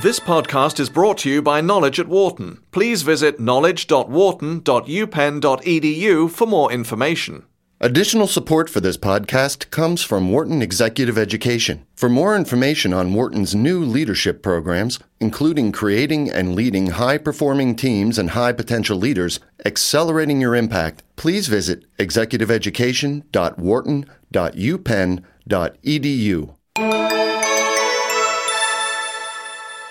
This podcast is brought to you by Knowledge at Wharton. Please visit knowledge.wharton.upenn.edu for more information. Additional support for this podcast comes from Wharton Executive Education. For more information on Wharton's new leadership programs, including creating and leading high performing teams and high potential leaders, accelerating your impact, please visit executiveeducation.wharton.upenn.edu.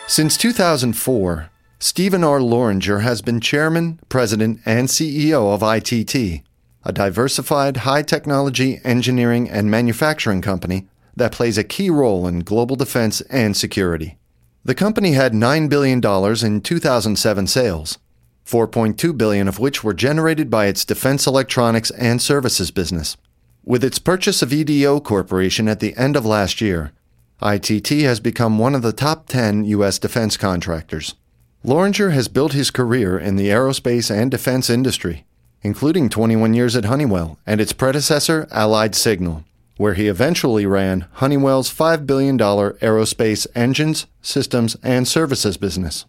Since 2004, Stephen R. Loranger has been chairman, president, and CEO of ITT a diversified high technology engineering and manufacturing company that plays a key role in global defense and security. The company had $9 billion in 2007 sales, 4.2 billion of which were generated by its defense electronics and services business. With its purchase of EDO Corporation at the end of last year, ITT has become one of the top 10 U.S. defense contractors. Loranger has built his career in the aerospace and defense industry including 21 years at Honeywell and its predecessor, Allied Signal, where he eventually ran Honeywell's $5 billion aerospace engines, systems, and services business.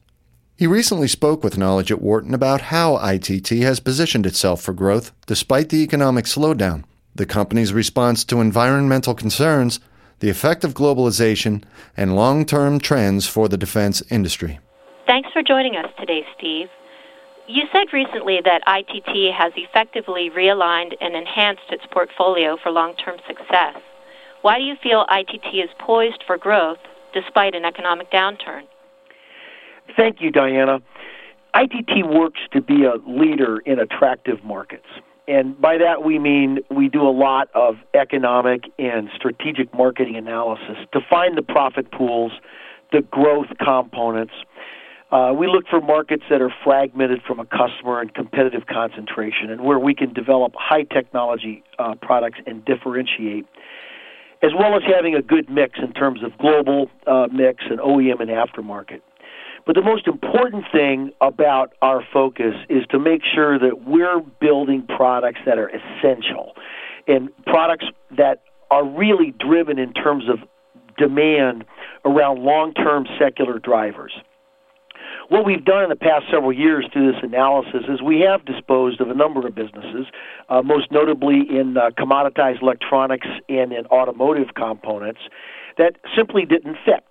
He recently spoke with Knowledge at Wharton about how ITT has positioned itself for growth despite the economic slowdown, the company's response to environmental concerns, the effect of globalization, and long term trends for the defense industry. Thanks for joining us today, Steve. You said recently that ITT has effectively realigned and enhanced its portfolio for long term success. Why do you feel ITT is poised for growth despite an economic downturn? Thank you, Diana. ITT works to be a leader in attractive markets. And by that we mean we do a lot of economic and strategic marketing analysis to find the profit pools, the growth components, uh, we look for markets that are fragmented from a customer and competitive concentration, and where we can develop high technology uh, products and differentiate, as well as having a good mix in terms of global uh, mix and OEM and aftermarket. But the most important thing about our focus is to make sure that we're building products that are essential and products that are really driven in terms of demand around long term secular drivers. What we've done in the past several years through this analysis is we have disposed of a number of businesses, uh, most notably in uh, commoditized electronics and in automotive components that simply didn't fit.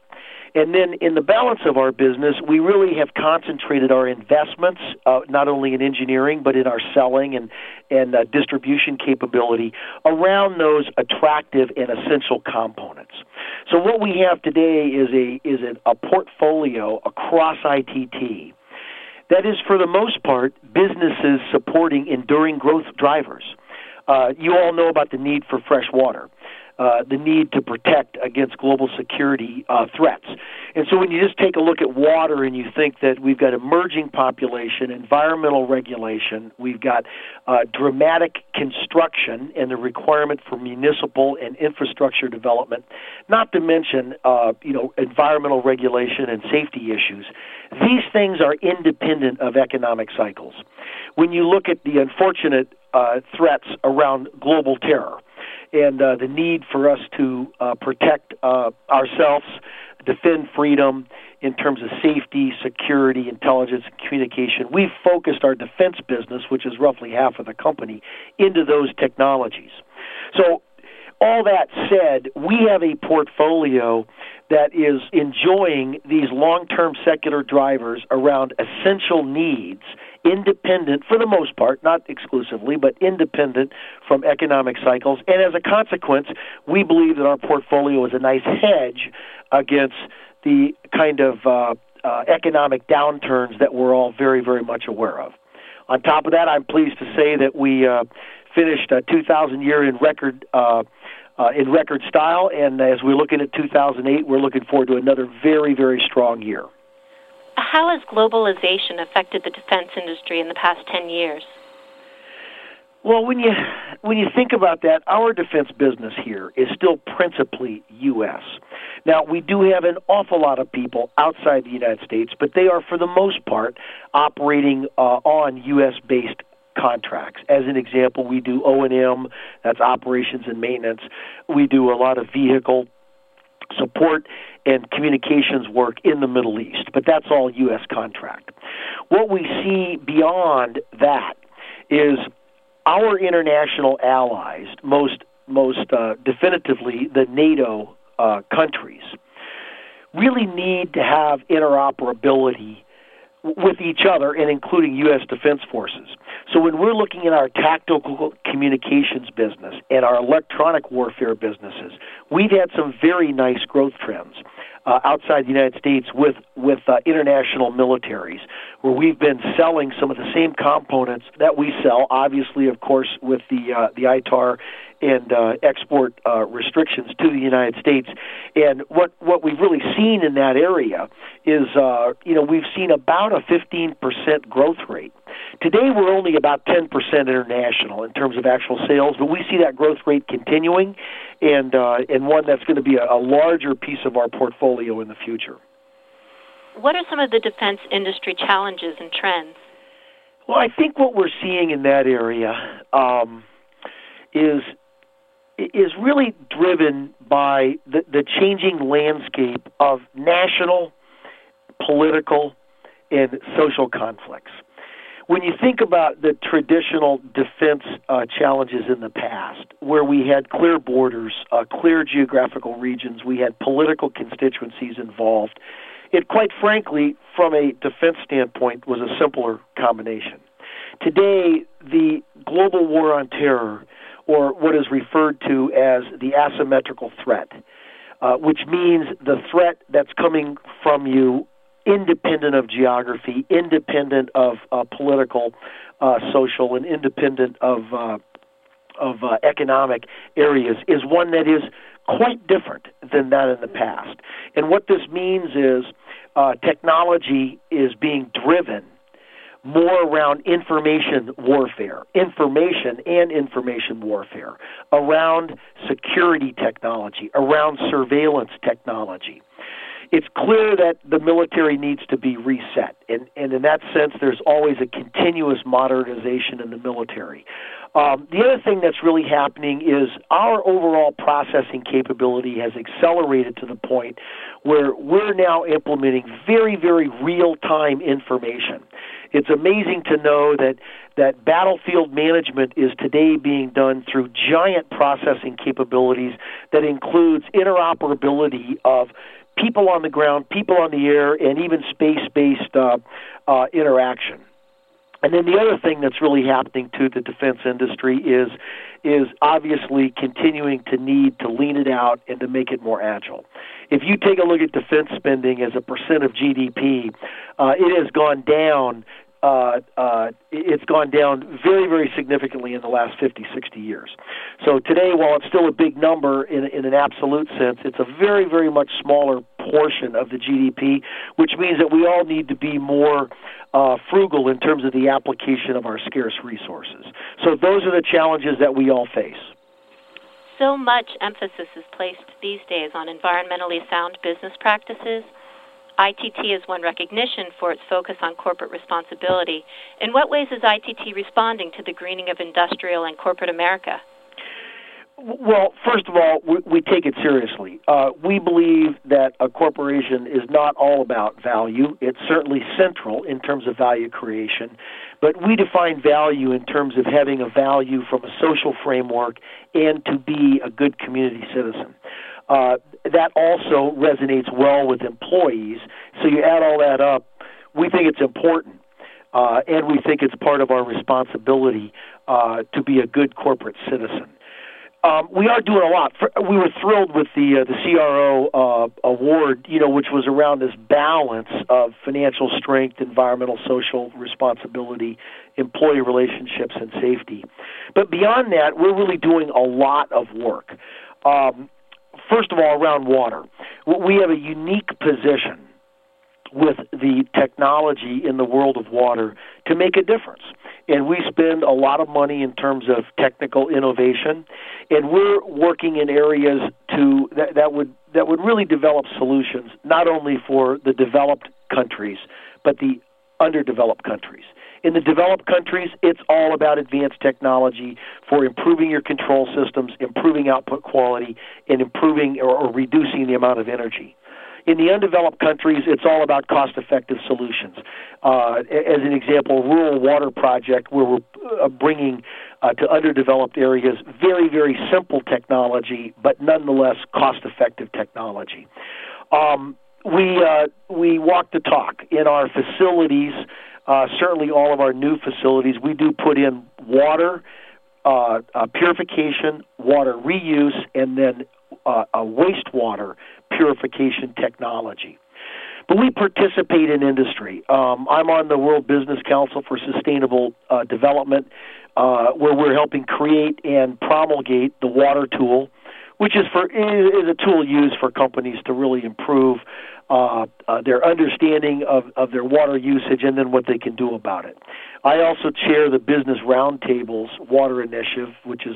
And then in the balance of our business, we really have concentrated our investments uh, not only in engineering but in our selling and and uh, distribution capability around those attractive and essential components. So what we have today is a is a, a portfolio across ITT that is for the most part businesses supporting enduring growth drivers. Uh, you all know about the need for fresh water uh, the need to protect against global security uh, threats. And so when you just take a look at water and you think that we've got emerging population, environmental regulation, we've got uh, dramatic construction and the requirement for municipal and infrastructure development, not to mention uh, you know environmental regulation and safety issues. These things are independent of economic cycles. When you look at the unfortunate uh, threats around global terror, and uh, the need for us to uh, protect uh, ourselves, defend freedom in terms of safety, security, intelligence, and communication. We've focused our defense business, which is roughly half of the company, into those technologies. So, all that said, we have a portfolio that is enjoying these long term secular drivers around essential needs independent, for the most part, not exclusively, but independent from economic cycles. And as a consequence, we believe that our portfolio is a nice hedge against the kind of uh, uh, economic downturns that we're all very, very much aware of. On top of that, I'm pleased to say that we uh, finished a 2,000 year in record. Uh, uh, in record style, and as we're looking at 2008, we're looking forward to another very, very strong year. How has globalization affected the defense industry in the past 10 years? Well, when you when you think about that, our defense business here is still principally U.S. Now, we do have an awful lot of people outside the United States, but they are, for the most part, operating uh, on U.S. based contracts. As an example, we do O and M, that's operations and maintenance. We do a lot of vehicle support and communications work in the Middle East, but that's all U.S. contract. What we see beyond that is our international allies, most most uh, definitively the NATO uh, countries, really need to have interoperability with each other and including U.S. Defense Forces. So when we're looking at our tactical communications business and our electronic warfare businesses, we've had some very nice growth trends. Uh, outside the United States with with uh, international militaries, where we've been selling some of the same components that we sell. Obviously, of course, with the uh, the ITAR and uh, export uh, restrictions to the United States. And what what we've really seen in that area is, uh, you know, we've seen about a 15% growth rate. Today, we're only about 10% international in terms of actual sales, but we see that growth rate continuing, and uh, and one that's going to be a, a larger piece of our portfolio in the future. What are some of the defense industry challenges and trends? Well, I think what we're seeing in that area um, is is really driven by the, the changing landscape of national, political, and social conflicts. When you think about the traditional defense uh, challenges in the past, where we had clear borders, uh, clear geographical regions, we had political constituencies involved, it quite frankly, from a defense standpoint, was a simpler combination. Today, the global war on terror or what is referred to as the asymmetrical threat, uh, which means the threat that's coming from you independent of geography, independent of uh, political, uh, social, and independent of uh, of uh, economic areas, is one that is quite different than that in the past. And what this means is uh, technology is being driven more around information warfare, information and information warfare, around security technology, around surveillance technology. It's clear that the military needs to be reset, and, and in that sense, there's always a continuous modernization in the military. Um, the other thing that's really happening is our overall processing capability has accelerated to the point where we're now implementing very, very real time information. It's amazing to know that that battlefield management is today being done through giant processing capabilities that includes interoperability of people on the ground, people on the air, and even space-based uh, uh, interaction. And then the other thing that's really happening to the defense industry is is obviously continuing to need to lean it out and to make it more agile. If you take a look at defense spending as a percent of GDP, uh, it has gone down uh, uh, it's gone down very, very significantly in the last 50, 60 years. So today, while it's still a big number in, in an absolute sense, it's a very, very much smaller portion of the GDP, which means that we all need to be more uh, frugal in terms of the application of our scarce resources. So those are the challenges that we all face. So much emphasis is placed these days on environmentally sound business practices ITT has won recognition for its focus on corporate responsibility. In what ways is ITT responding to the greening of industrial and corporate America? Well, first of all, we, we take it seriously. Uh, we believe that a corporation is not all about value. It's certainly central in terms of value creation, but we define value in terms of having a value from a social framework and to be a good community citizen. Uh, that also resonates well with employees. So you add all that up, we think it's important, uh, and we think it's part of our responsibility uh, to be a good corporate citizen. Um, we are doing a lot. We were thrilled with the uh, the CRO uh, award, you know, which was around this balance of financial strength, environmental, social responsibility, employee relationships, and safety. But beyond that, we're really doing a lot of work. Um, first of all, around water. We have a unique position with the technology in the world of water to make a difference. And we spend a lot of money in terms of technical innovation, and we're working in areas to that, that would that would really develop solutions not only for the developed countries but the underdeveloped countries. In the developed countries, it's all about advanced technology for improving your control systems, improving output quality, and improving or, or reducing the amount of energy. In the undeveloped countries, it's all about cost effective solutions. Uh, as an example, a rural water project where we're uh, bringing uh, to underdeveloped areas very, very simple technology, but nonetheless cost effective technology. Um, we, uh, we walk the talk in our facilities. Uh, certainly, all of our new facilities, we do put in water uh, uh, purification, water reuse, and then uh, a wastewater purification technology. But we participate in industry. Um, I'm on the World Business Council for Sustainable uh, Development, uh, where we're helping create and promulgate the water tool, which is for is a tool used for companies to really improve uh, uh, their understanding of, of their water usage and then what they can do about it. I also chair the Business Roundtables Water Initiative, which is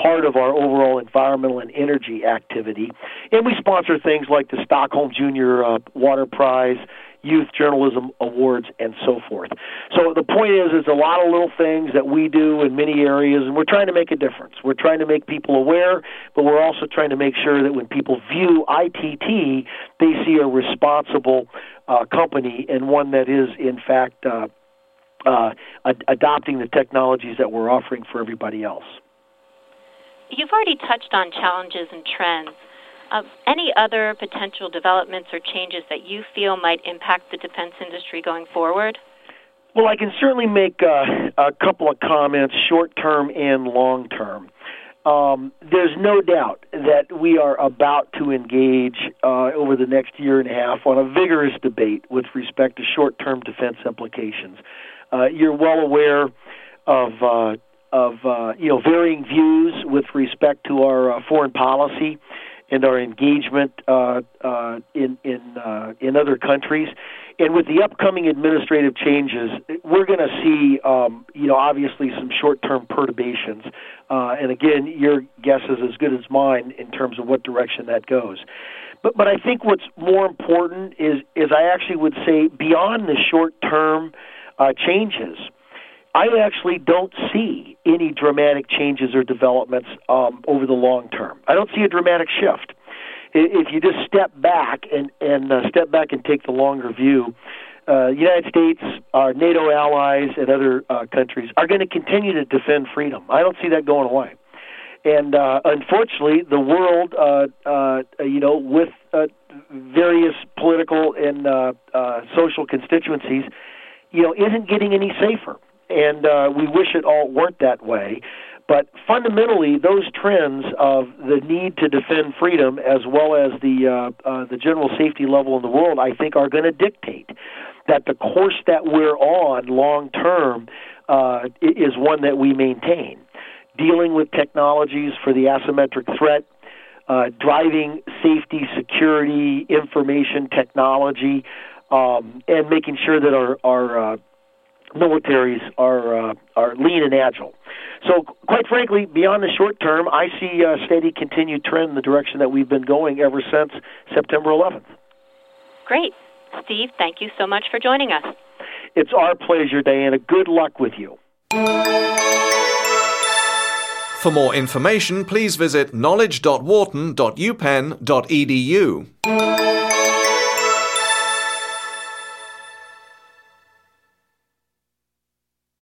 part of our overall environmental and energy activity. And we sponsor things like the Stockholm Junior uh, Water Prize, Youth Journalism Awards, and so forth. So the point is, there's a lot of little things that we do in many areas, and we're trying to make a difference. We're trying to make people aware, but we're also trying to make sure that when people view ITT, they see a responsible uh, company and one that is, in fact, uh, uh, ad- adopting the technologies that we're offering for everybody else. You've already touched on challenges and trends. Uh, any other potential developments or changes that you feel might impact the defense industry going forward? Well, I can certainly make uh, a couple of comments, short term and long term. Um, there's no doubt that we are about to engage uh, over the next year and a half on a vigorous debate with respect to short term defense implications. Uh, you're well aware of uh, of uh, you know varying views with respect to our foreign policy and our engagement uh, uh, in in uh, in other countries. And with the upcoming administrative changes, we're going to see, um, you know, obviously some short-term perturbations. Uh, and again, your guess is as good as mine in terms of what direction that goes. But but I think what's more important is is I actually would say beyond the short-term uh, changes. I actually don't see any dramatic changes or developments um, over the long term. I don't see a dramatic shift. If you just step back and and uh, step back and take the longer view, uh, the United States, our NATO allies, and other uh, countries are going to continue to defend freedom. I don't see that going away. And uh, unfortunately, the world, uh, uh, you know, with uh, various political and uh, uh, social constituencies, you know, isn't getting any safer and uh, we wish it all weren't that way. But fundamentally, those trends of the need to defend freedom, as well as the uh, uh, the general safety level in the world, I think are going to dictate that the course that we're on long term uh, is one that we maintain. Dealing with technologies for the asymmetric threat, uh, driving safety, security, information technology, um, and making sure that our our uh, militaries are uh, are lean and agile. So, quite frankly, beyond the short term, I see a steady, continued trend in the direction that we've been going ever since September 11th. Great, Steve. Thank you so much for joining us. It's our pleasure, Diana. Good luck with you. For more information, please visit knowledge.wharton.upenn.edu.